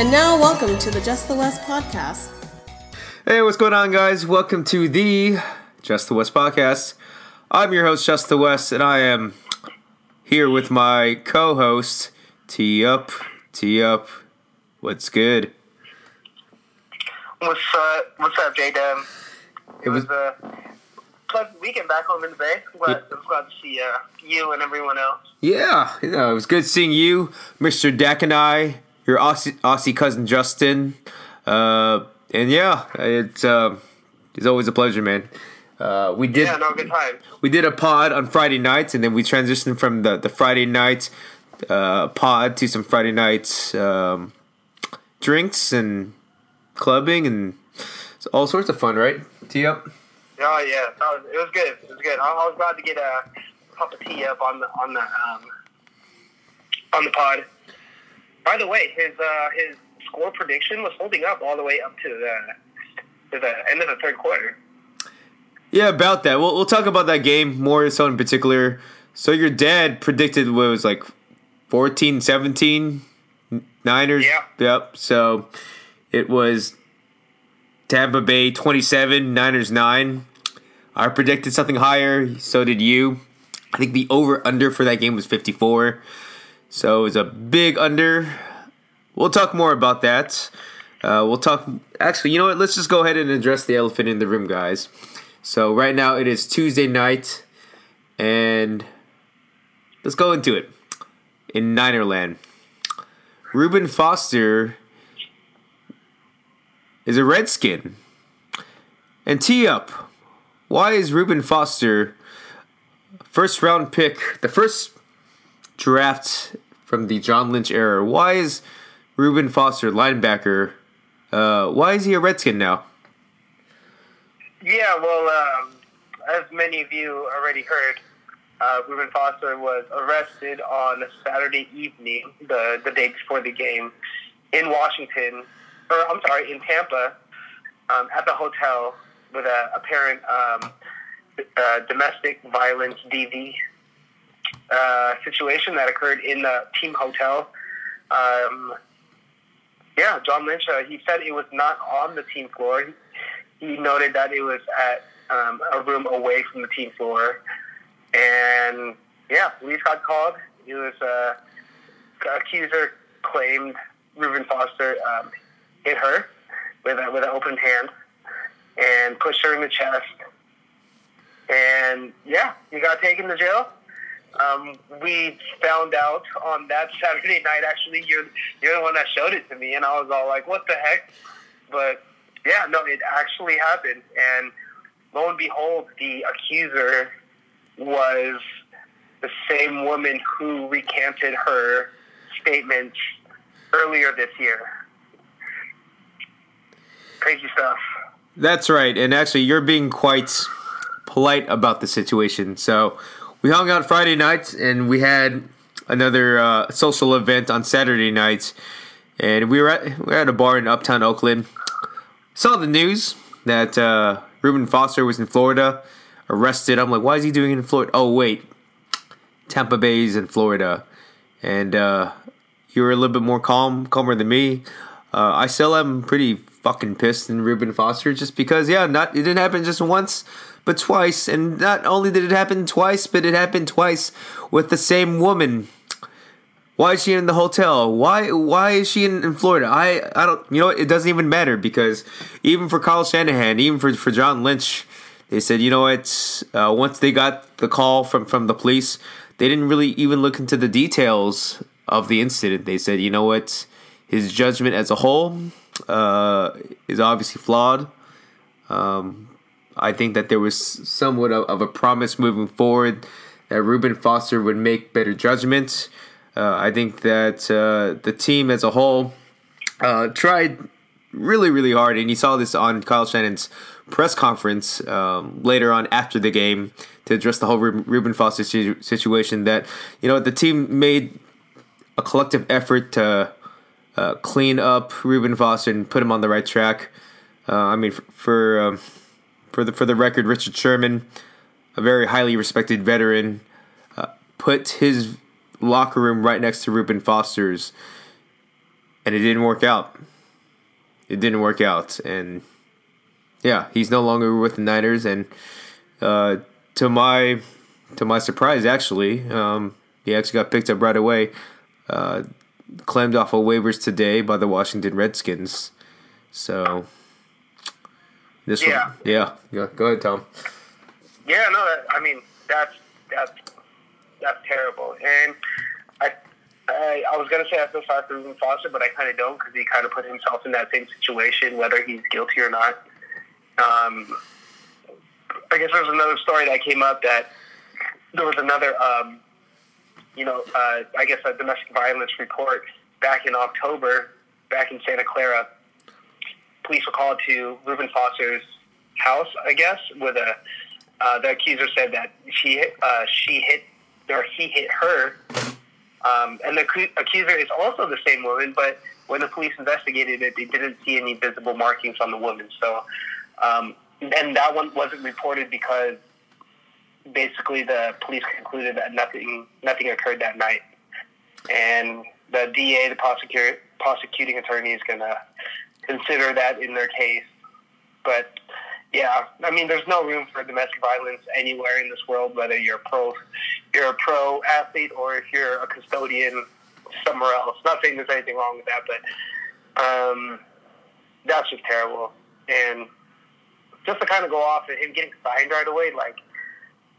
And now, welcome to the Just the West podcast. Hey, what's going on, guys? Welcome to the Just the West podcast. I'm your host, Just the West, and I am here with my co-host, T Up. T Up, what's good? What's up? What's up, J Dub? It was a pleasant weekend back home in the Bay. Glad, I'm glad to see uh, you and everyone else. yeah, you know, it was good seeing you, Mr. Deck, and I, your Aussie, Aussie cousin Justin, uh, and yeah, it's uh, it's always a pleasure, man. Uh, we did Yeah, no, good time. we did a pod on Friday nights, and then we transitioned from the, the Friday night uh, pod to some Friday night um, drinks and clubbing and all sorts of fun, right? Tee up. Oh yeah, that was, it was good. It was good. I, I was glad to get a cup of tea up on the on the um, on the pod. By the way, his uh, his score prediction was holding up all the way up to the to the end of the third quarter. Yeah, about that. We'll, we'll talk about that game more so in particular. So your dad predicted what it was like 14, 17 Niners. Yeah. Yep. So it was Tampa Bay 27, Niners 9. I predicted something higher. So did you. I think the over under for that game was 54. So it was a big under. We'll talk more about that. Uh, we'll talk. Actually, you know what? Let's just go ahead and address the elephant in the room, guys. So right now it is Tuesday night, and let's go into it. In Ninerland, Reuben Foster is a Redskin. And tee up, why is Reuben Foster first round pick, the first draft from the John Lynch era? Why is Reuben Foster linebacker? Uh, why is he a Redskin now? Yeah, well, um, as many of you already heard, uh, Reuben Foster was arrested on Saturday evening, the the day before the game, in Washington, or I'm sorry, in Tampa, um, at the hotel with a apparent um, uh, domestic violence DV uh, situation that occurred in the team hotel. Um, yeah, John Lynch. Uh, he said it was not on the team floor. He noted that it was at um, a room away from the team floor, and yeah, police got called. It was uh, accuser claimed Reuben Foster um, hit her with a, with an open hand and pushed her in the chest, and yeah, he got taken to jail. Um, we found out on that Saturday night. Actually, you're you're the one that showed it to me, and I was all like, "What the heck?" But yeah, no, it actually happened, and lo and behold, the accuser was the same woman who recanted her statements earlier this year. Crazy stuff. That's right. And actually, you're being quite polite about the situation. So we hung out Friday nights and we had another uh, social event on Saturday nights. And we were, at, we were at a bar in uptown Oakland. Saw the news that uh, Reuben Foster was in Florida, arrested. I'm like, why is he doing it in Florida? Oh, wait. Tampa Bay's in Florida. And uh, you were a little bit more calm, calmer than me. Uh, I still am pretty fucking pissed in Reuben Foster just because, yeah, not it didn't happen just once, but twice. And not only did it happen twice, but it happened twice with the same woman. Why is she in the hotel? Why why is she in, in Florida? I, I don't you know it doesn't even matter because even for Kyle Shanahan, even for, for John Lynch, they said, you know what, uh, once they got the call from, from the police, they didn't really even look into the details of the incident. They said, you know what, his judgment as a whole uh, is obviously flawed. Um, I think that there was somewhat of, of, a promise moving forward that Reuben Foster would make better judgments. Uh, I think that uh, the team as a whole uh, tried really, really hard, and you saw this on Kyle Shanahan's press conference um, later on after the game to address the whole Reuben Foster situation. That you know the team made a collective effort to uh, clean up Reuben Foster and put him on the right track. Uh, I mean, for for, um, for the for the record, Richard Sherman, a very highly respected veteran, uh, put his locker room right next to Reuben Foster's. And it didn't work out. It didn't work out, and yeah, he's no longer with the Niners. And uh, to my to my surprise, actually, um, he actually got picked up right away. Uh, claimed off of waivers today by the Washington Redskins. So this Yeah. one, yeah, yeah. Go ahead, Tom. Yeah, no, that, I mean that's that's that's terrible. And I I, I was gonna say I feel sorry for Reuben Foster, but I kind of don't because he kind of put himself in that same situation, whether he's guilty or not. Um, I guess there's another story that came up that there was another, um, you know, uh, I guess a domestic violence report back in October, back in Santa Clara. Police were called to Reuben Foster's house, I guess, with a. Uh, the accuser said that she hit, uh, she hit or he hit her, um, and the accuser is also the same woman. But when the police investigated it, they didn't see any visible markings on the woman. So, um, and that one wasn't reported because basically the police concluded that nothing nothing occurred that night, and the DA, the prosecutor, prosecuting attorney, is going to consider that in their case. But yeah, I mean, there's no room for domestic violence anywhere in this world, whether you're pro, you're a pro athlete, or if you're a custodian somewhere else. Not saying there's anything wrong with that, but um, that's just terrible. And just to kind of go off and him getting signed right away, like,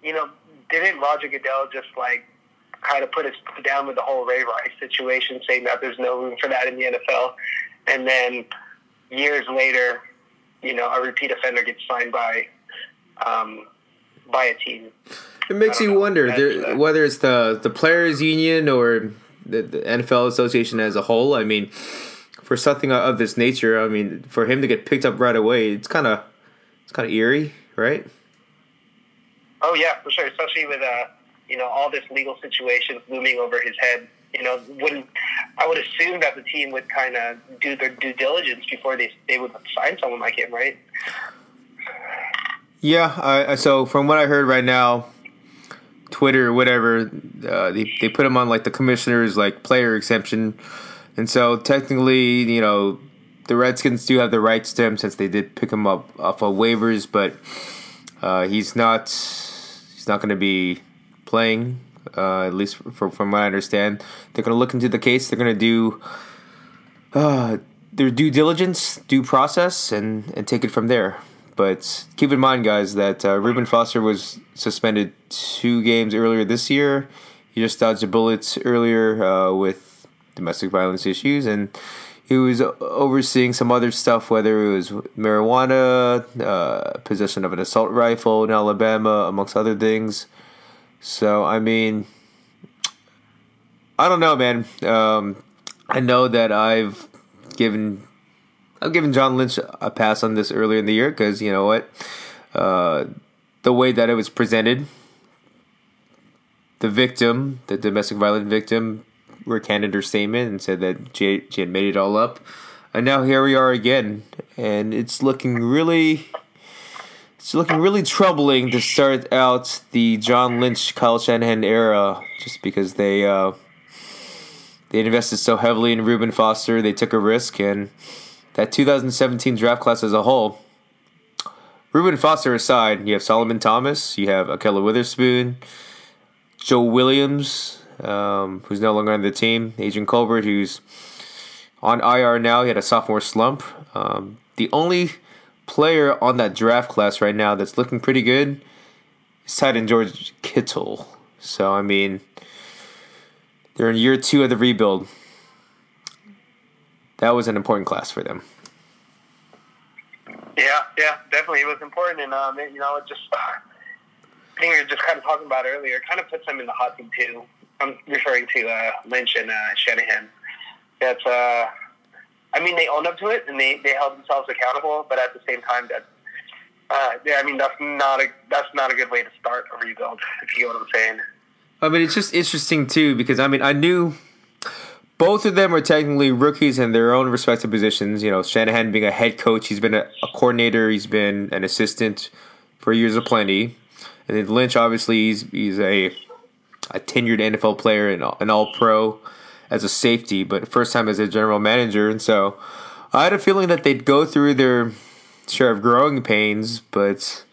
you know, didn't Roger Goodell just like kind of put his foot down with the whole Ray Rice situation, saying that there's no room for that in the NFL, and then years later, you know, a repeat offender gets signed by um, by a team. It makes you know. wonder there, whether it's the the players' union or the, the NFL association as a whole. I mean, for something of this nature, I mean, for him to get picked up right away, it's kind of it's kind of eerie, right? Oh yeah, for sure. Especially with uh, you know, all this legal situation looming over his head. You know, wouldn't I would assume that the team would kind of do their due diligence before they they would sign someone like him, right? Yeah. I- so from what I heard right now, Twitter or whatever, uh, they they put him on like the commissioner's like player exemption, and so technically, you know, the Redskins do have the rights to him since they did pick him up off of waivers, but uh, he's not he's not going to be playing. Uh, at least from, from what I understand, they're going to look into the case. They're going to do uh, their due diligence, due process, and and take it from there. But keep in mind, guys, that uh, Reuben Foster was suspended two games earlier this year. He just dodged a bullet earlier uh, with domestic violence issues, and he was overseeing some other stuff, whether it was marijuana, uh, possession of an assault rifle in Alabama, amongst other things. So, I mean, I don't know, man. Um, I know that I've given I've given John Lynch a pass on this earlier in the year because you know what, uh, the way that it was presented, the victim, the domestic violence victim, recanted her statement and said that she, she had made it all up, and now here we are again, and it's looking really. It's looking really troubling to start out the John Lynch, Kyle Shanahan era, just because they uh, they invested so heavily in Reuben Foster. They took a risk, and that 2017 draft class as a whole, Reuben Foster aside, you have Solomon Thomas, you have Ahkello Witherspoon, Joe Williams, um, who's no longer on the team, Adrian Colbert, who's on IR now. He had a sophomore slump. Um, the only player on that draft class right now that's looking pretty good is tight end George Kittle. So, I mean, they're in year two of the rebuild. That was an important class for them. Yeah, yeah, definitely. It was important, and um, you know, it just I think we were just kind of talking about earlier. It kind of puts them in the hot seat too. I'm referring to uh, Lynch and uh, Shanahan. That's, uh, I mean, they owned up to it and they, they held themselves accountable, but at the same time, that, uh, yeah, I mean, that's not a that's not a good way to start a rebuild. If you know what I'm saying. I mean, it's just interesting too because I mean, I knew both of them are technically rookies in their own respective positions. You know, Shanahan being a head coach, he's been a, a coordinator, he's been an assistant for years of plenty, and then Lynch, obviously, he's he's a a tenured NFL player and an All Pro as a safety, but first time as a general manager, and so I had a feeling that they'd go through their share of growing pains, but.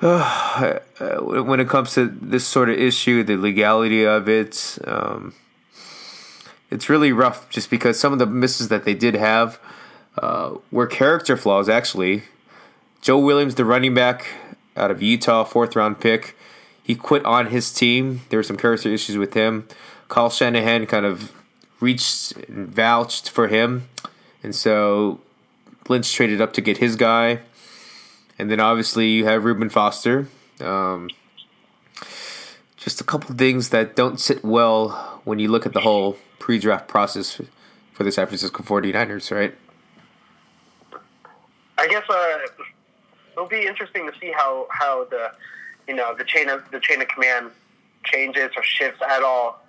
Uh, when it comes to this sort of issue, the legality of it, um, it's really rough just because some of the misses that they did have uh, were character flaws, actually. Joe Williams, the running back out of Utah, fourth round pick, he quit on his team. There were some character issues with him. Kyle Shanahan kind of reached and vouched for him. And so Lynch traded up to get his guy. And then obviously you have Reuben Foster. Um, just a couple things that don't sit well when you look at the whole pre draft process for the San Francisco 49ers, right? I guess uh, it'll be interesting to see how, how the you know the chain of the chain of command changes or shifts at all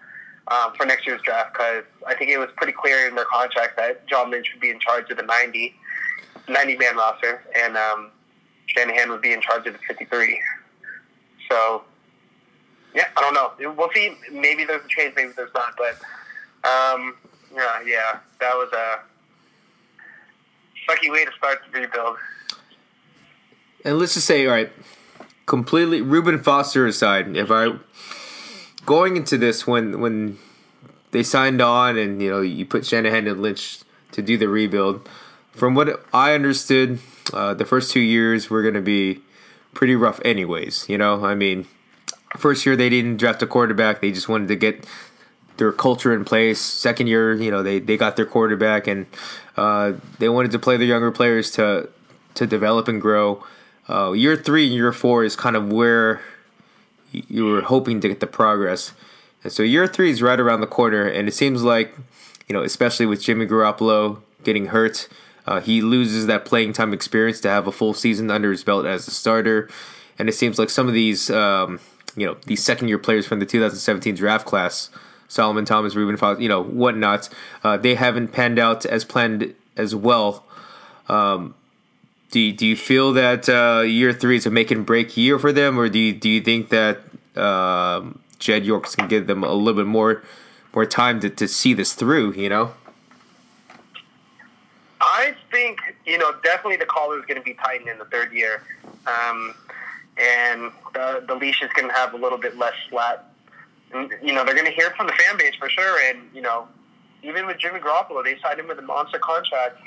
um, for next year's draft because I think it was pretty clear in their contract that John Lynch would be in charge of the 90, 90 man roster and um, Shanahan would be in charge of the 53. So, yeah, I don't know. We'll see. Maybe there's a change, maybe there's not. But, um, yeah, yeah, that was a sucky way to start the rebuild. And let's just say, all right, completely Reuben Foster aside, if I going into this when when they signed on and you know you put Shanahan and Lynch to do the rebuild, from what I understood, uh, the first two years were going to be pretty rough, anyways. You know, I mean, first year they didn't draft a quarterback; they just wanted to get their culture in place. Second year, you know, they they got their quarterback and uh, they wanted to play the younger players to to develop and grow. Uh, year three and year four is kind of where you were hoping to get the progress. And so year three is right around the corner, and it seems like, you know, especially with Jimmy Garoppolo getting hurt, uh, he loses that playing time experience to have a full season under his belt as a starter. And it seems like some of these, um, you know, these second year players from the 2017 draft class, Solomon Thomas, Reuben Foster, you know, whatnot, uh, they haven't panned out as planned as well. Um, do you, do you feel that uh, year three is a make and break year for them, or do you, do you think that um, Jed York's can give them a little bit more more time to, to see this through? You know. I think you know definitely the collar is going to be tightened in the third year, um, and the the leash is going to have a little bit less slack. You know they're going to hear from the fan base for sure, and you know even with Jimmy Garoppolo, they signed him with a monster contract.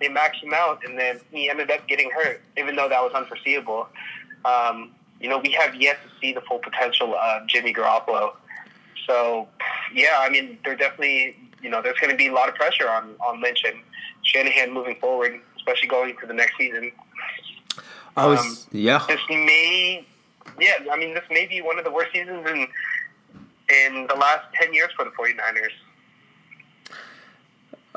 They maxed him out, and then he ended up getting hurt, even though that was unforeseeable. Um, you know, we have yet to see the full potential of Jimmy Garoppolo. So, yeah, I mean, they're definitely, you know, there's going to be a lot of pressure on, on Lynch and Shanahan moving forward, especially going into the next season. I was, um, yeah. This may, yeah, I mean, this may be one of the worst seasons in in the last 10 years for the 49ers.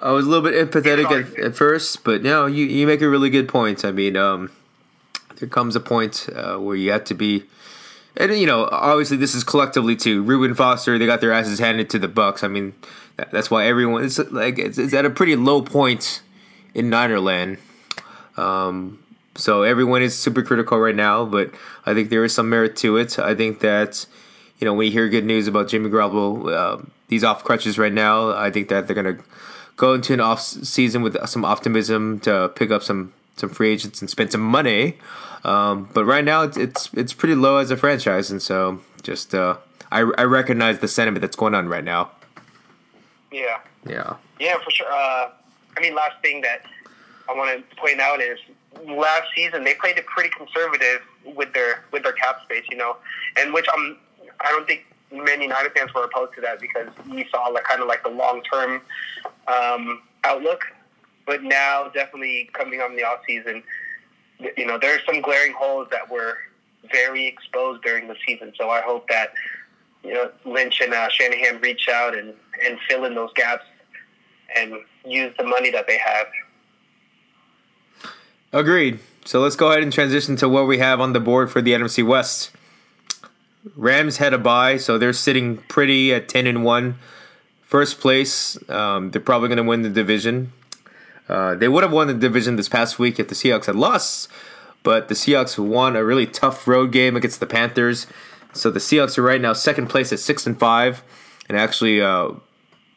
I was a little bit empathetic at, at, first, but no, you, you make a really good point. I mean, um, there comes a point uh, where you have to be, and you know, obviously this is collectively too. Reuben Foster, they got their asses handed to the Bucks. I mean, that, that's why everyone it's like it's, it's, at a pretty low point in Ninerland. Um, so everyone is super critical right now, but I think there is some merit to it. I think that you know when you hear good news about Jimmy Garoppolo, uh, these off crutches right now, I think that they're gonna go into an off season with some optimism to pick up some some free agents and spend some money. Um, but right now it's, it's, it's pretty low as a franchise, and so just uh, I I recognize the sentiment that's going on right now. Yeah. Yeah. Yeah, for sure. Uh, I mean, last thing that I want to point out is last season they played it pretty conservative with their with their cap space, you know, and which I'm I don't think many United fans were opposed to that because we saw like kind of like the long term um, outlook. But now, definitely coming on the off season, you know, there are some glaring holes that were very exposed during the season. So I hope that you know Lynch and uh, Shanahan reach out and and fill in those gaps and use the money that they have. Agreed. So let's go ahead and transition to what we have on the board for the NFC West. Rams had a bye, so they're sitting pretty at ten and one. First place, um, they're probably going to win the division. Uh, they would have won the division this past week if the Seahawks had lost, but the Seahawks won a really tough road game against the Panthers. So the Seahawks are right now second place at six and five, and actually uh,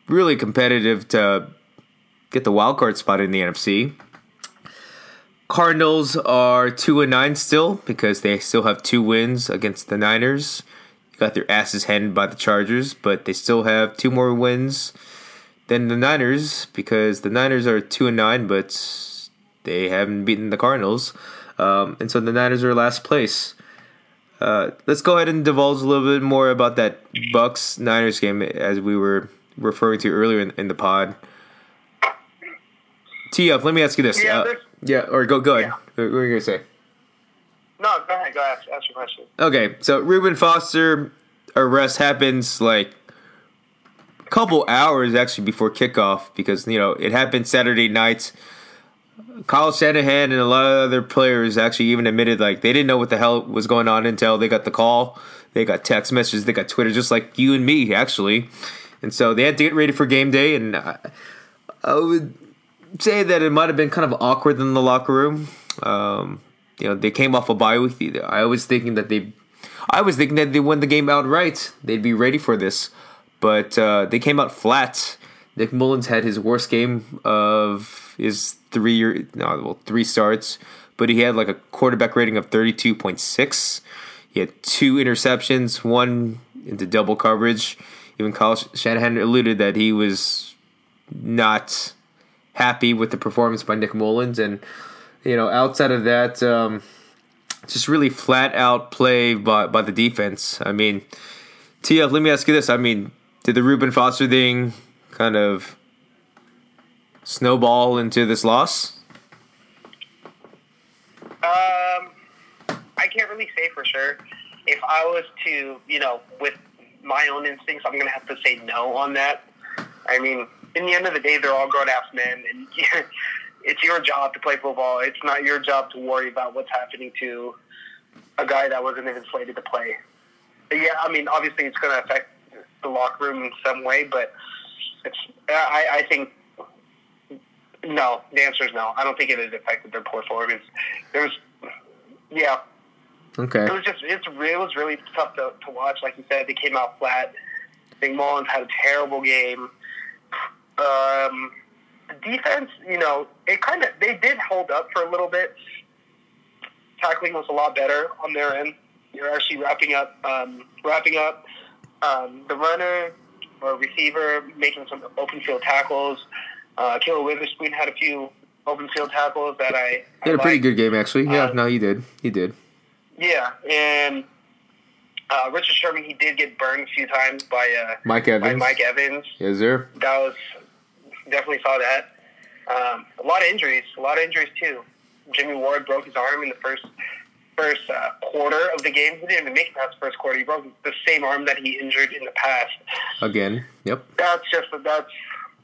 really competitive to get the wild card spot in the NFC. Cardinals are two and nine still because they still have two wins against the Niners. Got their asses handed by the Chargers, but they still have two more wins than the Niners because the Niners are two and nine, but they haven't beaten the Cardinals, um, and so the Niners are last place. Uh, let's go ahead and divulge a little bit more about that Bucks Niners game as we were referring to earlier in, in the pod. T up. Let me ask you this. Yeah, Uh, yeah, or go go ahead. Yeah. What were you gonna say? No, go ahead. Go ask, ask your question. Okay, so Reuben Foster arrest happens like a couple hours actually before kickoff because you know it happened Saturday night. Kyle Shanahan and a lot of other players actually even admitted like they didn't know what the hell was going on until they got the call. They got text messages, they got Twitter, just like you and me actually, and so they had to get ready for game day. And I, I would say that it might have been kind of awkward in the locker room. Um, you know, they came off a bye week. I was thinking that they, I was thinking that they won the game outright. They'd be ready for this, but uh, they came out flat. Nick Mullins had his worst game of his three year, no, well, three starts, but he had like a quarterback rating of thirty two point six. He had two interceptions, one into double coverage. Even Kyle Shanahan alluded that he was not happy with the performance by Nick Mullins, and you know, outside of that, um, just really flat out play by by the defense. I mean, TF, let me ask you this: I mean, did the Reuben Foster thing kind of snowball into this loss? Um, I can't really say for sure. If I was to, you know, with my own instincts, I'm going to have to say no on that. I mean, in the end of the day, they're all grown ass men, and it's your job to play football. It's not your job to worry about what's happening to a guy that wasn't even slated to play. But yeah, I mean, obviously, it's going to affect the locker room in some way, but it's. I, I think no. The answer is no. I don't think it has affected their performance. There was, yeah, Okay. it was just it's it was really tough to, to watch. Like you said, they came out flat. I think Mullins had a terrible game. Um, defense, you know, it kind of they did hold up for a little bit. Tackling was a lot better on their end. You're actually wrapping up, um, wrapping up um, the runner or receiver, making some open field tackles. Uh, Ahkello Witherspoon had a few open field tackles that I. He had a I pretty good game, actually. Yeah, Uh, no, he did. He did. Yeah, and uh, Richard Sherman, he did get burned a few times by uh, Mike by Evans. Mike Evans. Yes, sir. That was definitely saw that. Um, a lot of injuries, a lot of injuries too. Jimmy Ward broke his arm in the first first uh, quarter of the game. He didn't even make it past the first quarter. He broke the same arm that he injured in the past. Again. Yep. That's just a, that's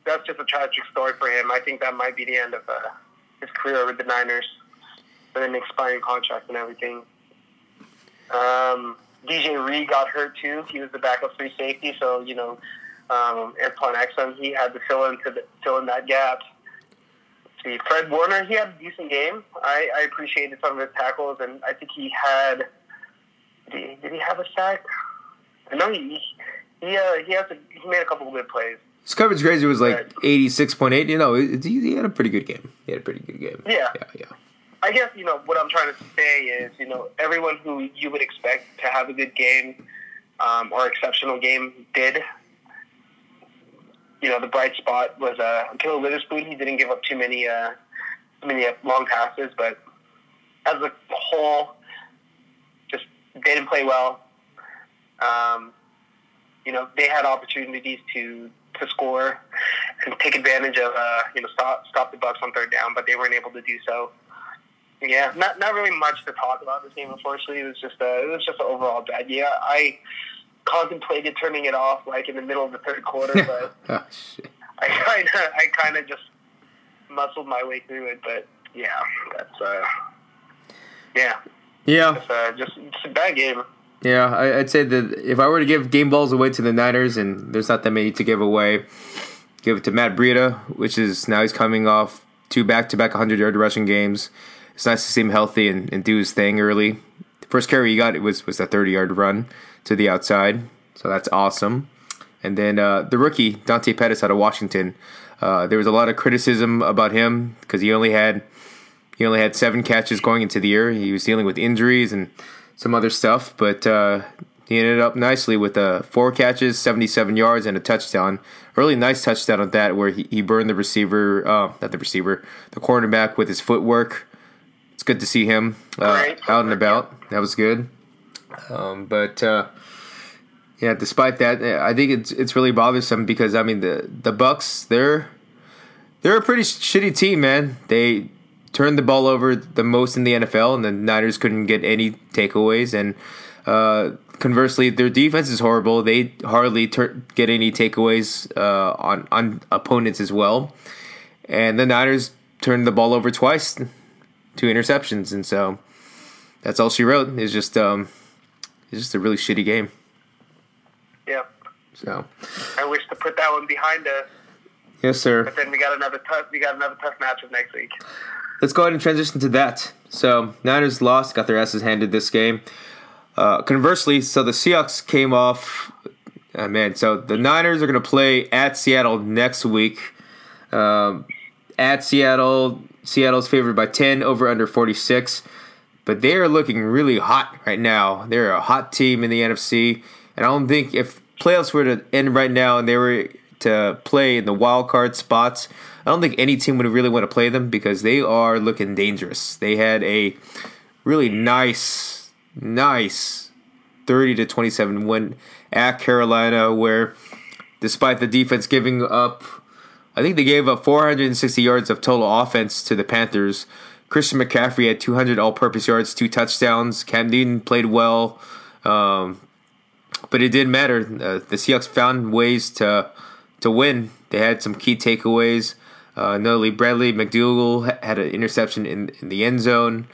that's just a tragic story for him. I think that might be the end of uh, his career with the Niners, with an expiring contract and everything. Um, DJ Reed got hurt too. He was the backup free safety, so you know, um, Antone Exum, he had to fill into the, fill in that gap. Let's see, Fred Warner, he had a decent game. I, I appreciated some of his tackles, and I think he had. Did he, did he have a sack? I know he he uh, he has a, he made a couple of good plays. His coverage grade was like eighty six point eight. You know, he, he had a pretty good game. He had a pretty good game. Yeah. Yeah. Yeah. I guess you know what I'm trying to say is you know everyone who you would expect to have a good game um, or exceptional game did. You know the bright spot was uh, Ahkello Witherspoon. He didn't give up too many uh, many long passes, but as a whole, just they didn't play well. Um, you know they had opportunities to to score and take advantage of uh, you know stop stop the Bucks on third down, but they weren't able to do so. Yeah, not not really much to talk about this game. Unfortunately, it was just a it was just an overall bad. Yeah, I contemplated turning it off like in the middle of the third quarter, but oh. I kind of I kind of just muscled my way through it. But yeah, that's uh, yeah, Yeah. it's, uh, just it's a bad game. Yeah, I, I'd say that if I were to give game balls away to the Niners, and there's not that many to give away, give it to Matt Breida, which is now he's coming off two back-to-back 100-yard rushing games. It's nice to see him healthy and, and do his thing early. First carry he got it was was a 30-yard run to the outside, so that's awesome. And then uh, the rookie Dante Pettis out of Washington. Uh, there was a lot of criticism about him because he only had he only had seven catches going into the year. He was dealing with injuries and some other stuff, but uh, he ended up nicely with uh, four catches, 77 yards, and a touchdown. Really nice touchdown at that, where he, he burned the receiver, uh, not the receiver, the cornerback with his footwork. Good to see him uh, out and about. That was good. Um, but uh, yeah, despite that, I think it's it's really bothersome because I mean the the Bucks they're they're a pretty shitty team, man. They turned the ball over the most in the NFL, and the Niners couldn't get any takeaways. And uh, conversely, their defense is horrible. They hardly ter- get any takeaways uh, on on opponents as well. And the Niners turned the ball over twice, two interceptions, and so that's all she wrote. Is just um, it's just a really shitty game. Yep. So I wish to put that one behind us. Yes, sir. But then we got another tough. We got another tough matchup next week. Let's go ahead and transition to that. So Niners lost, got their asses handed this game. Uh, conversely, so the Seahawks came off. Uh, man, so the Niners are going to play at Seattle next week. Um, at Seattle, Seattle's favored by 10 over under 46. But they are looking really hot right now. They're a hot team in the NFC. And I don't think if playoffs were to end right now and they were to play in the wild card spots, I don't think any team would really want to play them because they are looking dangerous. They had a really nice, nice 30 to 27 win at Carolina, where despite the defense giving up, I think they gave up 460 yards of total offense to the Panthers. Christian McCaffrey had 200 all-purpose yards, two touchdowns. Cam Newton played well, um, but it didn't matter. Uh, the Seahawks found ways to to win. They had some key takeaways. Uh, notably, Bradley McDougald had an interception in, in the end zone.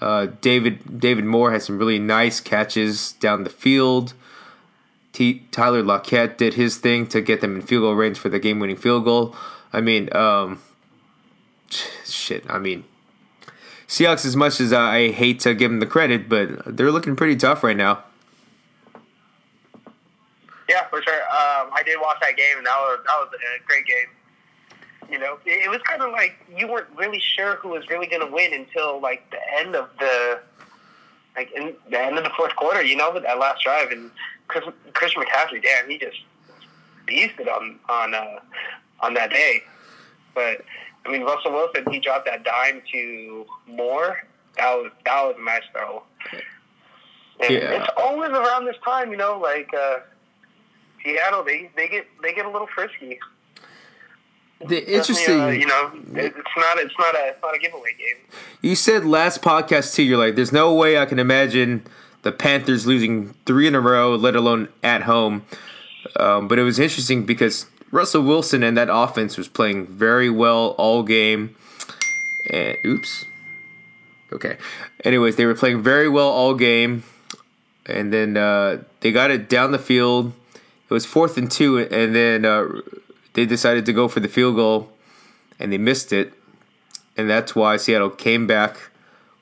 Uh, David David Moore had some really nice catches down the field. T- Tyler Lockett did his thing to get them in field goal range for the game winning field goal. I mean, um, shit. I mean, Seahawks. As much as I hate to give them the credit, but they're looking pretty tough right now. Yeah, for sure. Um, I did watch that game, and that was that was a great game. You know, it, it was kind of like you weren't really sure who was really going to win until like the end of the like in the end of the fourth quarter. You know, with that last drive, and Chris, Chris McCaffrey, damn, he just beasted on on uh, on that day. But I mean, Russell Wilson, he dropped that dime to Moore. That was that was a nice throw. And Yeah. it's always around this time, you know, like uh, Seattle, they they get they get a little frisky. The interesting. uh, you know, it's not it's not a it's not a giveaway game. You said last podcast too. You're like, there's no way I can imagine the Panthers losing three in a row, let alone at home. Um, but it was interesting because Russell Wilson and that offense was playing very well all game. And oops. Okay. Anyways, they were playing very well all game, and then uh, they got it down the field. It was fourth and two, and then uh, they decided to go for the field goal, and they missed it and that's why Seattle came back,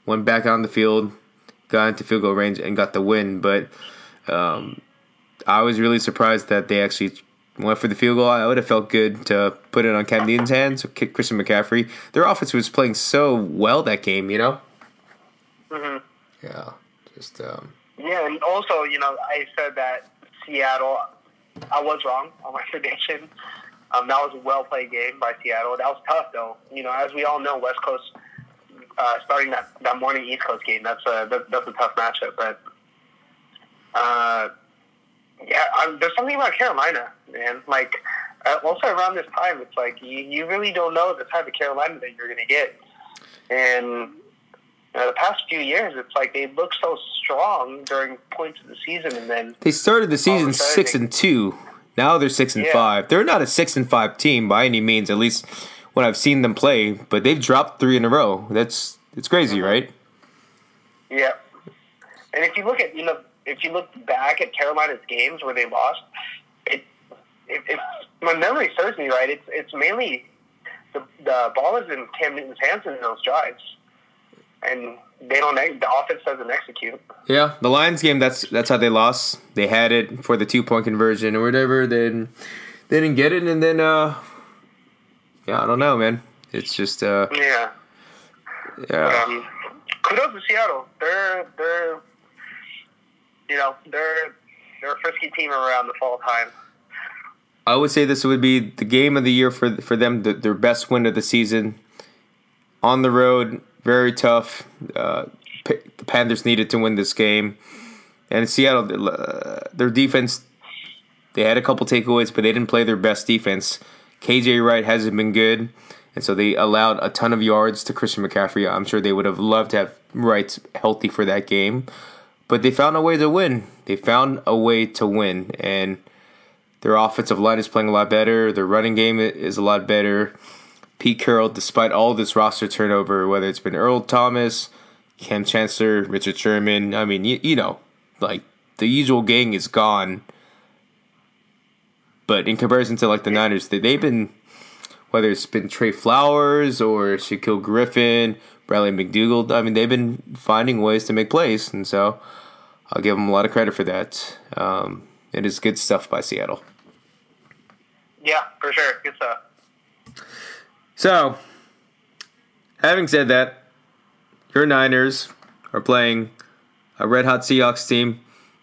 went back on the field, got into field goal range, and got the win. But um, I was really surprised that they actually went for the field goal. I would have felt good to put it on Cam Newton's hands, kick Christian McCaffrey. Their offense was playing so well that game, you know. hmm Yeah, just um, Yeah, and also, you know, I said that Seattle. I was wrong on my prediction. Um, that was a well played game by Seattle. That was tough, though. You know, as we all know, West Coast uh, starting that, that morning East Coast game. That's a that, that's a tough matchup. But uh, yeah, I, there's something about Carolina, man. Like uh, also around this time, it's like you, you really don't know the type of Carolina that you're going to get. And the past few years, it's like they look so strong during points of the season, and then they started the season sudden six and two. Now they're six and Yeah. five. They're not a six and five team by any means, at least when I've seen them play. But they've dropped three in a row. That's it's crazy, right? Yeah. And if you look at you know if you look back at Carolina's games where they lost, it if, if my memory serves me right, it's it's mainly the the ball is in Cam Newton's hands in those drives. and they don't. The offense doesn't execute. Yeah, the Lions game. That's that's how they lost. They had it for the two point conversion or whatever. Then they didn't get it, and then uh, yeah, I don't know, man. It's just uh, Yeah. yeah, Um, kudos to Seattle. They're they're you know they're they're a frisky team around the fall time. I would say this would be the game of the year for for them. The, their best win of the season. On the road, very tough. Uh, the Panthers needed to win this game, and Seattle, uh, their defense, they had a couple takeaways, but they didn't play their best defense. KJ Wright hasn't been good, and so they allowed a ton of yards to Christian McCaffrey. I'm sure they would have loved to have Wright healthy for that game, but they found a way to win. They found a way to win, and their offensive line is playing a lot better. Their running game is a lot better. Pete Carroll, despite all this roster turnover, whether it's been Earl Thomas, Kam Chancellor, Richard Sherman, I mean, you, you know, like the usual gang is gone. But in comparison to like the Niners, they, they've been, whether it's been Tre Flowers or Shaquill Griffin, Bradley McDougald. I mean, they've been finding ways to make plays. And so I'll give them a lot of credit for that. Um, it is good stuff by Seattle. Yeah, for sure. Good stuff. So, having said that, your Niners are playing a red hot Seahawks team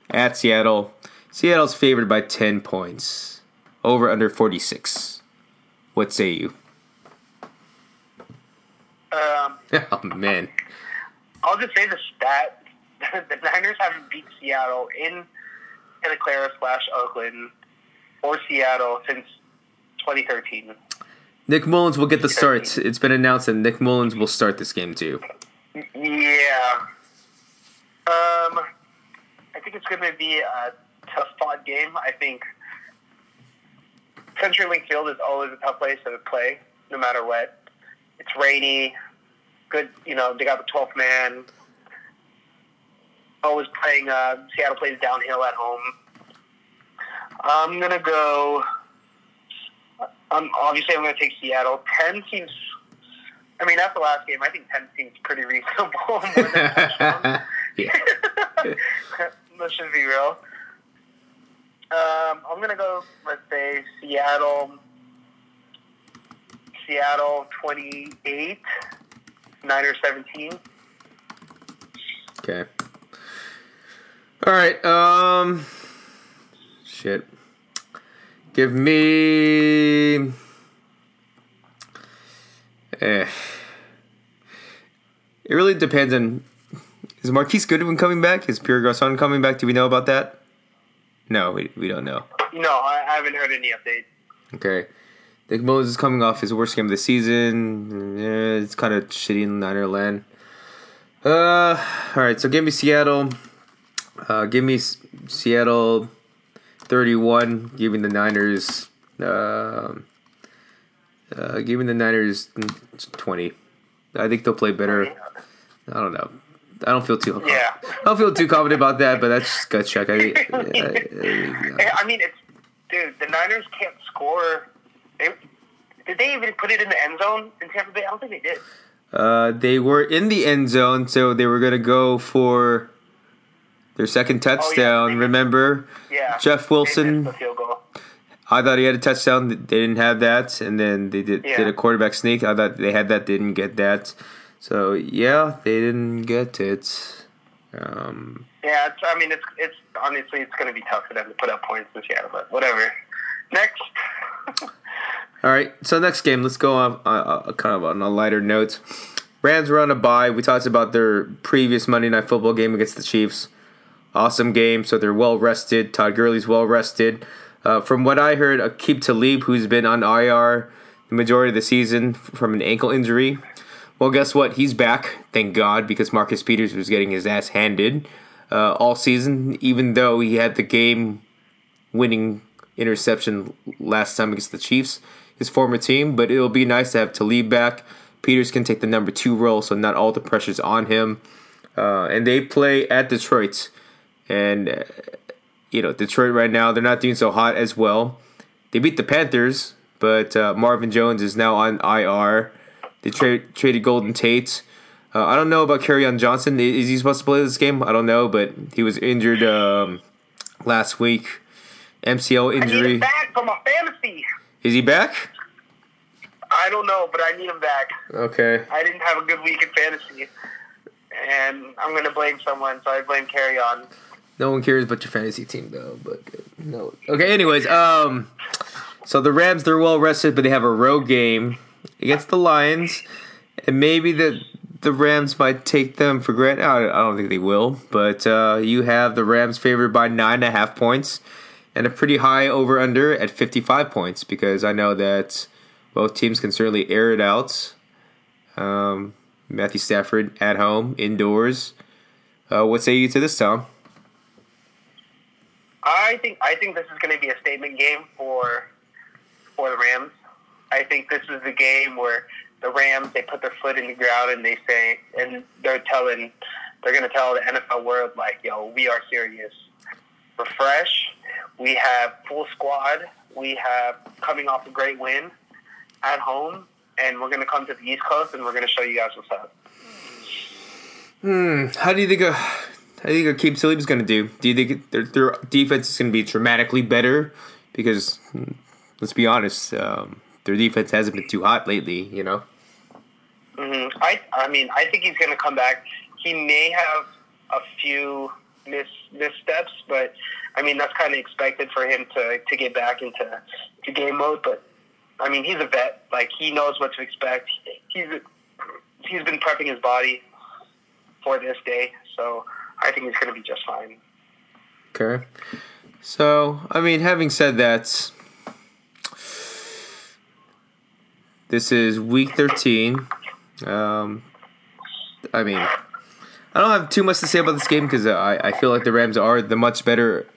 at Seattle. Seattle's favored by 10 points, over under 46. What say you? Um, Oh, man. I'll just say the stat: the Niners haven't beat Seattle in Santa Clara slash Oakland or Seattle since 2013. Nick Mullins will get the start. It's been announced that Nick Mullins will start this game too. Yeah. Um, I think it's going to be a tough fought game. I think CenturyLink Field is always a tough place to play, no matter what. It's rainy. Good, you know, they got the 12th man. Always playing, uh, Seattle plays downhill at home. I'm going to go, um, obviously, I'm going to take Seattle. 10 seems, I mean, that's the last game. I think 10 seems pretty reasonable. more than. Let's just be real. Um, I'm gonna go. Let's say Seattle. Seattle 28, Niners 17. Okay. All right. Um. Shit. Give me. Eh. It really depends on. Is Marquise Goodwin coming back? Is Pierre Garcon coming back? Do we know about that? No, we, we don't know. No, I, I haven't heard any updates. Okay. Nick Mullins is coming off his worst game of the season. It's kind of shitty in Niner land. Uh, all right. So give me Seattle. Uh, give me S- Seattle, thirty-one. Give me the Niners. Um uh, give me the Niners twenty. I think they'll play better. I don't know. I don't feel too. Yeah. I don't feel too confident about that, but that's just gut check. I, I, I- I mean, it's dude. The Niners can't score. They, did they even put it in the end zone in Tampa Bay? I don't think they did. Uh, they were in the end zone, so they were gonna go for their second touchdown. they missed- remember, Yeah. Jeff Wilson. missed the field goal. I thought he had a touchdown. They didn't have that, and then they did Yeah. did a quarterback sneak. I thought they had that, didn't get that. So yeah, they didn't get it. Um, Yeah, it's, I mean, it's it's honestly it's going to be tough for them to put up points in Seattle, but whatever. Next, All right, so next game, let's go on uh, uh, kind of on a lighter note. Rams were on a bye. We talked about their previous Monday Night Football game against the Chiefs. Awesome game, so they're well rested. Todd Gurley's well rested. Uh, from what I heard, Aqib Talib, who's been on IR the majority of the season from an ankle injury, well, guess what? He's back, thank God, because Marcus Peters was getting his ass handed uh, all season, even though he had the game winning interception last time against the Chiefs, his former team. But it'll be nice to have Talib back. Peters can take the number two role, so not all the pressure's on him. Uh, and they play at Detroit. And, uh, you know, Detroit right now, they're not doing so hot as well. They beat the Panthers, but uh, Marvin Jones is now on IR. They tra- traded Golden Tate. Uh, I don't know about Kerryon Johnson. Is he supposed to play this game? I don't know, but he was injured um, last week. MCL I need injury. him back for my fantasy. Is he back? I don't know, but I need him back. Okay. I didn't have a good week in fantasy, and I'm going to blame someone, so I blame Kerryon. No one cares about your fantasy team though, but no. Okay, anyways, um so the Rams they're well rested, but they have a road game against the Lions, and maybe the the Rams might take them for granted. I, I don't think they will, but uh, you have the Rams favored by nine and a half points, and a pretty high over under at fifty five points because I know that both teams can certainly air it out. Um, Matthew Stafford at home indoors. Uh, what say you to this, Tom? I think I think this is going to be a statement game for for the Rams. I think this is the game where the Rams they put their foot in the ground and they say and they're telling they're going to tell the NFL world like, "Yo, we are serious. We're fresh. We have full squad. We have coming off a great win at home, and we're going to come to the East Coast and we're going to show you guys what's up." How do you think? Uh, how do you think Keith Phillips is going to do? Do you think their, their defense is going to be dramatically better? Because hmm, let's be honest, um, their defense hasn't been too hot lately. You know. hmm I I mean I think he's going to come back. He may have a few miss missteps, but I mean that's kind of expected for him to to get back into to game mode. But I mean he's a vet; like he knows what to expect. He's he's been prepping his body for this day, so I think he's going to be just fine. Okay. So, I mean, having said that, this is week 13. Um, I mean, I don't have too much to say about this game because I, I feel like the Rams are the much better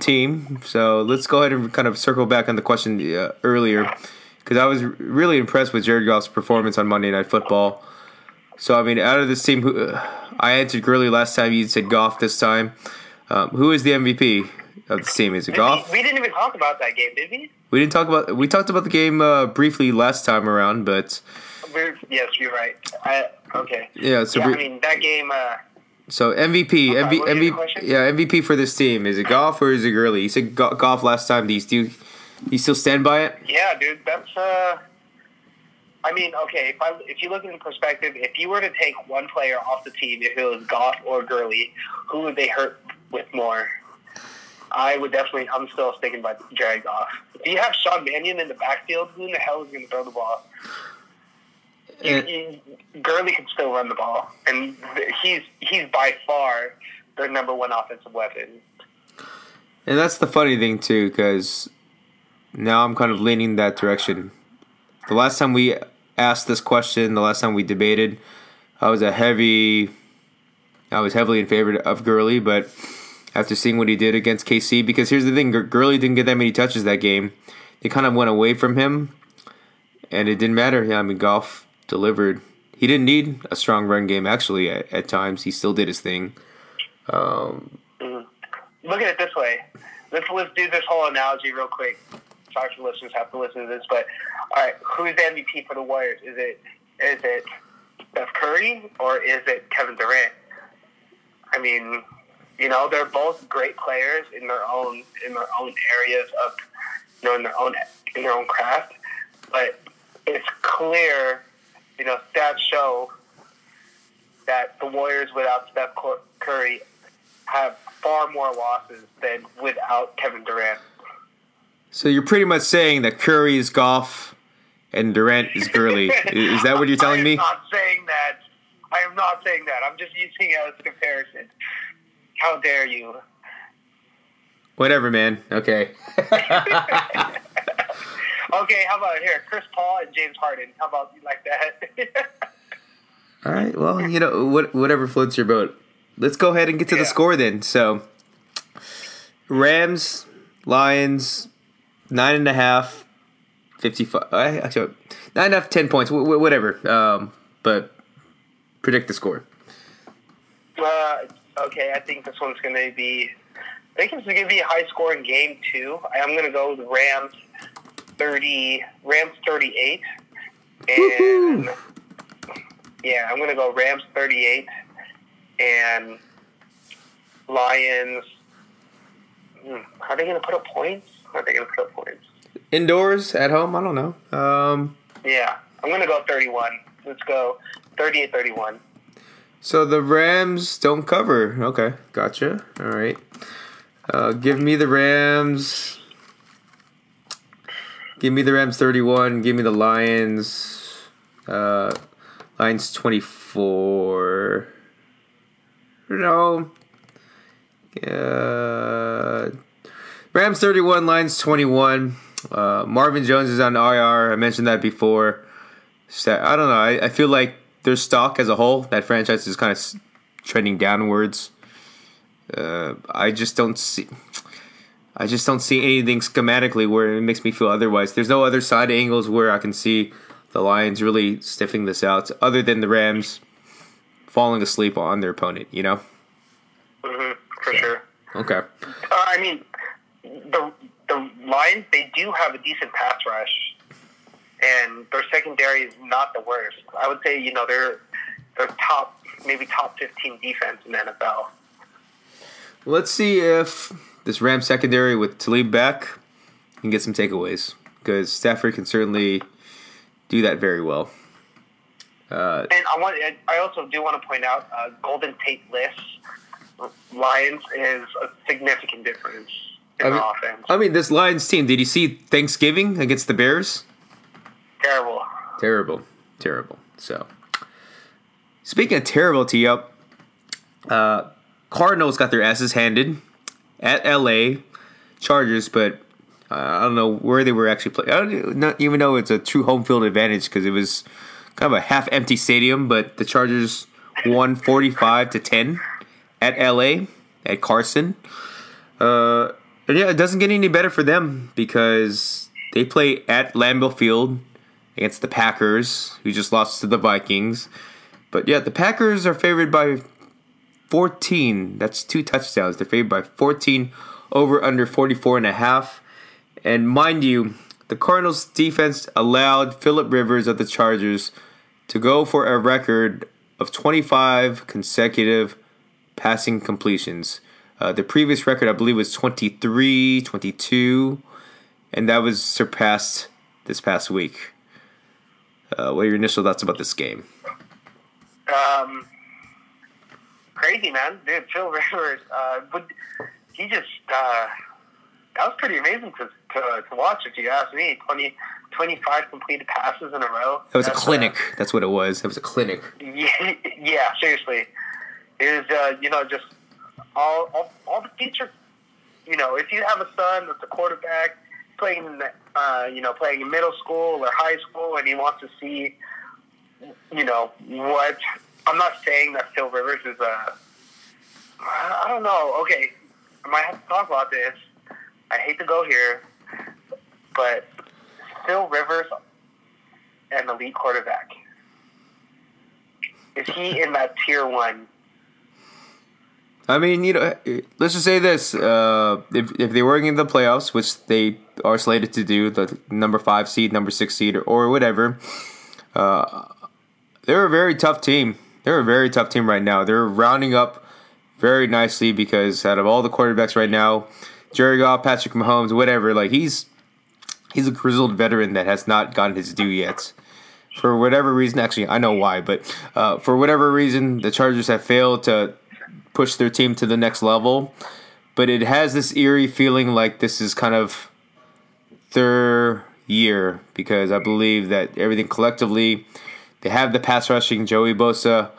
team. So let's go ahead and kind of circle back on the question uh, earlier because I was really impressed with Jared Goff's performance on Monday Night Football. So I mean, out of this team, who uh, I answered Gurley last time. You said Goff this time. Um, who is the MVP of the team? Is it Goff? We, we didn't even talk about that game, did we? We didn't talk about. We talked about the game uh, briefly last time around, but We're, yes, you're right. I, okay. yeah. So yeah, I mean that game. Uh, so MVP, Okay, MV, what was your MVP, yeah, MVP for this team. Is it Goff or is it Gurley? You said Go- Goff last time. Do you still, do you still stand by it? Yeah, dude, that's. uh I mean, okay, if I if you look in perspective, if you were to take one player off the team, if it was Goff or Gurley, who would they hurt with more? I would definitely. I'm still sticking by Jared Goff. If you have Sean Mannion in the backfield, who in the hell is going to throw the ball? You, Gurley can still run the ball, and he's he's by far their number one offensive weapon. And that's the funny thing too, because now I'm kind of leaning that direction. The last time we asked this question, the last time we debated, I was a heavy, I was heavily in favor of Gurley, but after seeing what he did against KC, because here's the thing, Gur- Gurley didn't get that many touches that game. They kind of went away from him, and it didn't matter. Yeah, I mean, Goff delivered. He didn't need a strong run game. Actually, at, at times, he still did his thing. Um, mm-hmm. look at it this way. Let's let's do this whole analogy real quick. Sorry for listeners have to listen to this, but all right, who's the MVP for the Warriors? Is it is it Steph Curry or is it Kevin Durant? I mean, you know, they're both great players in their own in their own areas of you know in their own in their own craft, but it's clear, you know, stats show that the Warriors without Steph Curry have far more losses than without Kevin Durant. So you're pretty much saying that Curry is Goff and Durant is Gurley. is is that what you're telling me? I'm not saying that. I am not saying that. I'm just using it as a comparison. How dare you? Whatever, man. Okay. Okay, how about here? Chris Paul and James Harden. How about you like that? All right. Well, you know, what, whatever floats your boat. Let's go ahead and get to the score then. So, Rams, Lions, nine and a half, 55. uh, Actually, nine and a half, 10 points, wh- wh- whatever. Um, but predict the score. uh, okay, I think this one's going to be. I think it's going to be a high scoring game too. I'm going to go with Rams thirty, Rams thirty eight, and Yeah, I'm gonna go Rams 38 and Lions. Hmm, are they gonna put up points? Are they gonna put up points? Indoors, at home, I don't know. Um, Yeah, I'm gonna go 31. Let's go 38-31. So the Rams don't cover. Okay, gotcha. All right. Uh, give me the Rams. Give me the Rams 31. Give me the Lions. Uh, Lions 24. No. Uh, Rams 31, Lions 21. Uh, Marvin Jones is on IR. I mentioned that before. I don't know. I, I feel like their stock as a whole, that franchise is kind of trending downwards. Uh, I just don't see. I just don't see anything schematically where it makes me feel otherwise. There's no other side angles where I can see the Lions really stiffing this out, other than the Rams falling asleep on their opponent. You know? hmm for sure. Okay. Uh, I mean, the the Lions they do have a decent pass rush, and their secondary is not the worst. I would say you know they're they're top maybe top fifteen defense in the NFL. Let's see if this Ram secondary with Talib back can get some takeaways because Stafford can certainly do that very well. Uh, And I want I also do want to point out uh, Golden Tate list Lions is a significant difference in I mean, the offense. I mean, this Lions team. Did you see Thanksgiving against the Bears? Terrible. Terrible, terrible. So, speaking of terrible, tee up, uh, Cardinals got their asses handed at LA Chargers, but uh, I don't know where they were actually playing. I don't even know it's a true home field advantage because it was kind of a half empty stadium. But the Chargers won forty five to ten at LA at Carson. Uh, and yeah, it doesn't get any better for them because they play at Lambeau Field against the Packers, who just lost to the Vikings. But yeah, the Packers are favored by 14. That's two touchdowns. They're favored by 14 over under 44 and a half. And mind you, the Cardinals defense allowed Philip Rivers of the Chargers to go for a record of 25 consecutive passing completions. Uh, the previous record, I believe, was 23, 22, and that was surpassed this past week. Uh, what are your initial thoughts about this game? Um, crazy man, dude. Phil Rivers, uh, would he just uh, that was pretty amazing to, to to watch. If you ask me, 20, 25 completed passes in a row. That was a That's, uh, clinic. That's what it was. It was a clinic. Yeah, yeah, seriously. It was, uh, you know, just all, all, all the features. You know, if you have a son that's a quarterback playing, uh, you know, playing in middle school or high school, and he wants to see, you know, what. I'm not saying that Phil Rivers is a. I don't know. Okay, I might have to talk about this. I hate to go here, but Phil Rivers, an elite quarterback. Is he in that tier one? I mean, you know, let's just say this: uh, if if they were in the playoffs, which they are slated to do, the number five seed, number six seed, or, or whatever, uh, they're a very tough team. They're a very tough team right now. They're rounding up very nicely because out of all the quarterbacks right now, Jerry Goff, Patrick Mahomes, whatever, like he's he's a grizzled veteran that has not gotten his due yet. For whatever reason, actually, I know why, but uh, for whatever reason, the Chargers have failed to push their team to the next level. But it has this eerie feeling like this is kind of their year because I believe that everything collectively, they have the pass rushing. Joey Bosa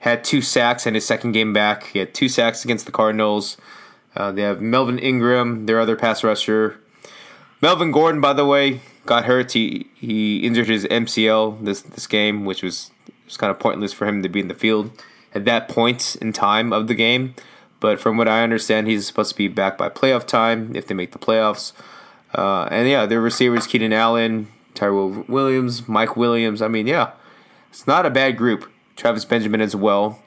had two sacks in his second game back. He had two sacks against the Cardinals. Uh, they have Melvin Ingram, their other pass rusher. Melvin Gordon, by the way, got hurt. He he injured his MCL this this game, which was was kind of pointless for him to be in the field at that point in time of the game. But from what I understand, he's supposed to be back by playoff time if they make the playoffs. Uh, and yeah, their receivers: Keenan Allen, Tyrell Williams, Mike Williams. I mean, yeah, it's not a bad group. Travis Benjamin as well.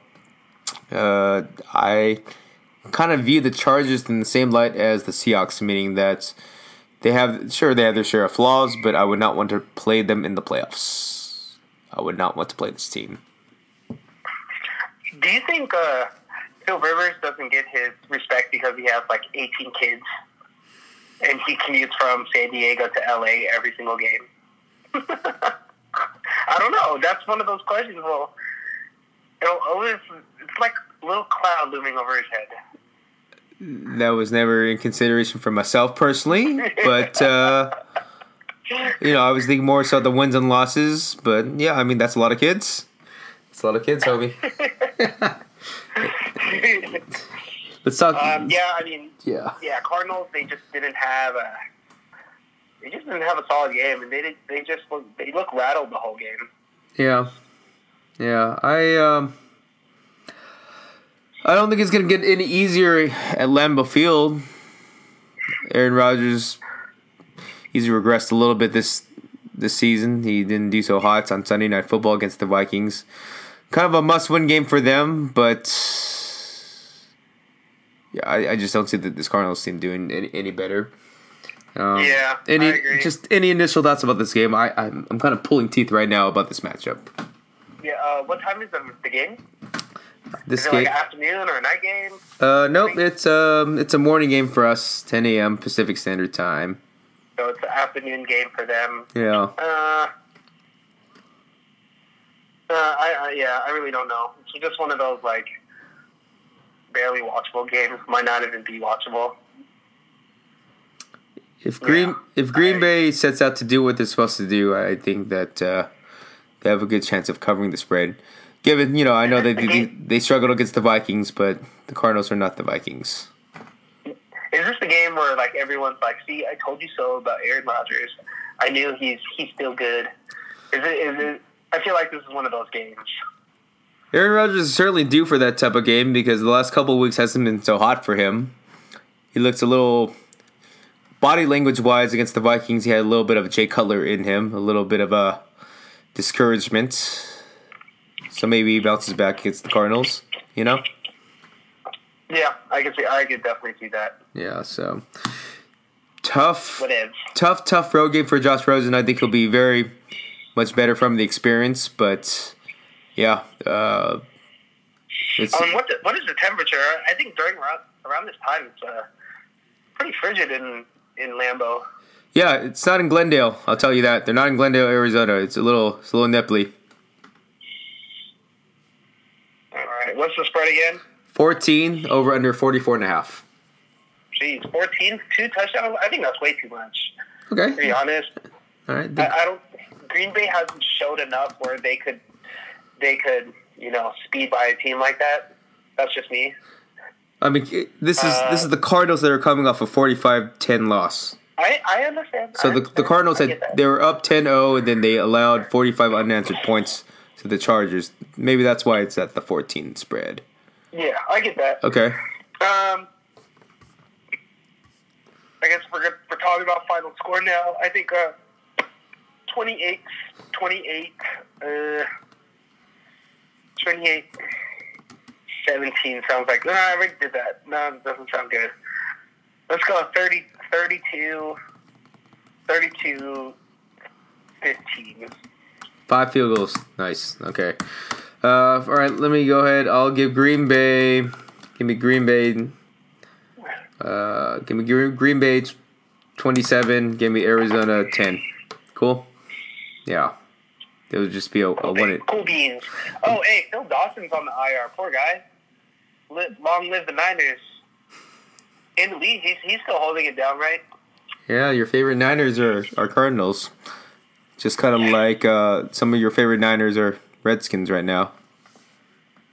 Uh, I kind of view the Chargers in the same light as the Seahawks, meaning that they have sure they have their share of flaws, but I would not want to play them in the playoffs. I would not want to play this team. Do you think uh, Phil Rivers doesn't get his respect because he has like 18 kids and he commutes from San Diego to LA every single game? I don't know. That's one of those questions. Well, it'll always, it's like a little cloud looming over his head. That was never in consideration for myself personally, but uh, you know, I was thinking more so the wins and losses. But yeah, I mean that's a lot of kids. It's a lot of kids, Hobie. Let's talk. Um, yeah, I mean, yeah. yeah, Cardinals. They just didn't have a. They just didn't have a solid game, and they did, they just look, they look rattled the whole game. Yeah, yeah. I um, I don't think it's gonna get any easier at Lambeau Field. Aaron Rodgers, he's regressed a little bit this this season. He didn't do so hot on Sunday Night Football against the Vikings. Kind of a must-win game for them, but yeah, I, I just don't see that this Cardinals team doing any, any better. Um, Yeah, Any I agree. just any initial thoughts about this game? I I'm, I'm kind of pulling teeth right now about this matchup. Yeah, uh, what time is the, the game? This Is it game, like an afternoon or a night game? uh, nope, it's um, it's a morning game for us, 10 a.m. Pacific Standard Time. So it's an afternoon game for them. Yeah, Uh, uh, I, I yeah, I really don't know. It's just one of those like barely watchable games. Might not even be watchable. if Green Yeah. if Green I- Bay sets out to do what they're supposed to do, I think that uh, they have a good chance of covering the spread. Given you know, I know they they, they struggled against the Vikings, but the Cardinals are not the Vikings. Is this the game where like everyone's like, "See, I told you so about Aaron Rodgers. I knew he's he's still good." Is it? Is it? I feel like this is one of those games. Aaron Rodgers is certainly due for that type of game because the last couple weeks hasn't been so hot for him. He looks a little body language wise against the Vikings. He had a little bit of Jay Cutler in him, a little bit of a discouragement. So maybe he bounces back against the Cardinals. You know? Yeah, I can see. I could definitely see that. Yeah. So tough, tough, tough road game for Josh Rosen. I think he'll be very much better from the experience, but yeah. Uh, it's, Um, what the, what is the temperature? I think during around, around this time it's uh, pretty frigid in in Lambeau. Yeah, it's not in Glendale. I'll tell you that. They're not in Glendale, Arizona. It's a little, it's a little nipply. All right, what's the spread again? 14 over under 44 and a half. Jeez, 14, two touchdowns. I think that's way too much. Okay. To be honest, All right. I, I don't. Green Bay hasn't showed enough where they could they could you know speed by a team like that. That's just me. I mean, this is this is the Cardinals that are coming off a 45-10 loss. I I understand. So I the, the. Cardinals had they were up 10-0 and then they allowed 45 unanswered points to the Chargers. Maybe that's why it's at the 14 spread. Yeah, I get that. Okay. Um, I guess we're good, we're talking about final score now. I think uh, 28, 28, uh, 28, 17 sounds like. No, I already did that. No, it doesn't sound good. Let's go 30, 32, 32, 15. Five field goals. Nice. Okay. Uh, all right, let me go ahead. I'll give Green Bay. Give me Green Bay. Uh, give me Gre- Green Bay 27. Give me Arizona 10. Cool? Yeah. It would just be a, a one. It. Cool beans. Oh, hey, Phil Dawson's on the IR. Poor guy. Long live the Niners. In the league, he's, he's still holding it down, right? Yeah, your favorite Niners are, are Cardinals. Just kind of like uh, some of your favorite Niners are Redskins right now.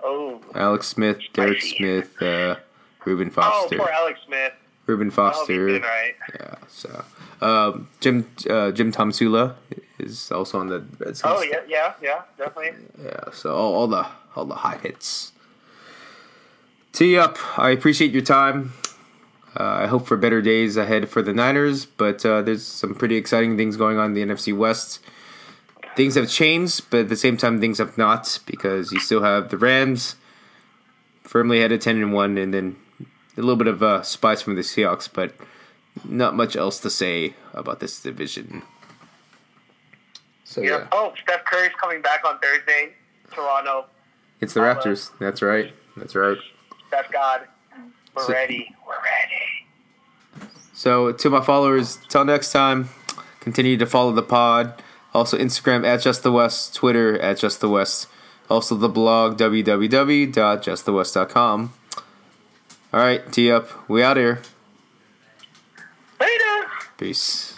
Oh. Alex Smith, Derek. Smith, uh, Reuben Oh, Foster. poor Alex Smith. Reuben I hope he's Foster. right. Yeah, so um, Jim uh, Jim Tomsula is also on the Redskins. Oh, yeah, yeah, yeah, definitely. yeah. So all, all the all the hot hits. Tee up. I appreciate your time. Uh, I hope for better days ahead for the Niners, but uh, there's some pretty exciting things going on in the NFC West. Things have changed, but at the same time, things have not because you still have the Rams firmly ahead of ten and one, and then a little bit of uh, spice from the Seahawks, but not much else to say about this division. So Yeah. yeah, Oh, Steph Curry's coming back on Thursday. Toronto. It's the Raptors. That's right. That's right. That's God. We're So- ready. We're ready. So to my followers, till next time, continue to follow the pod. Also Instagram at Just the West, Twitter at Just the West. Also the blog www.justthewest.com. All right, T up. We out here. Later. Peace.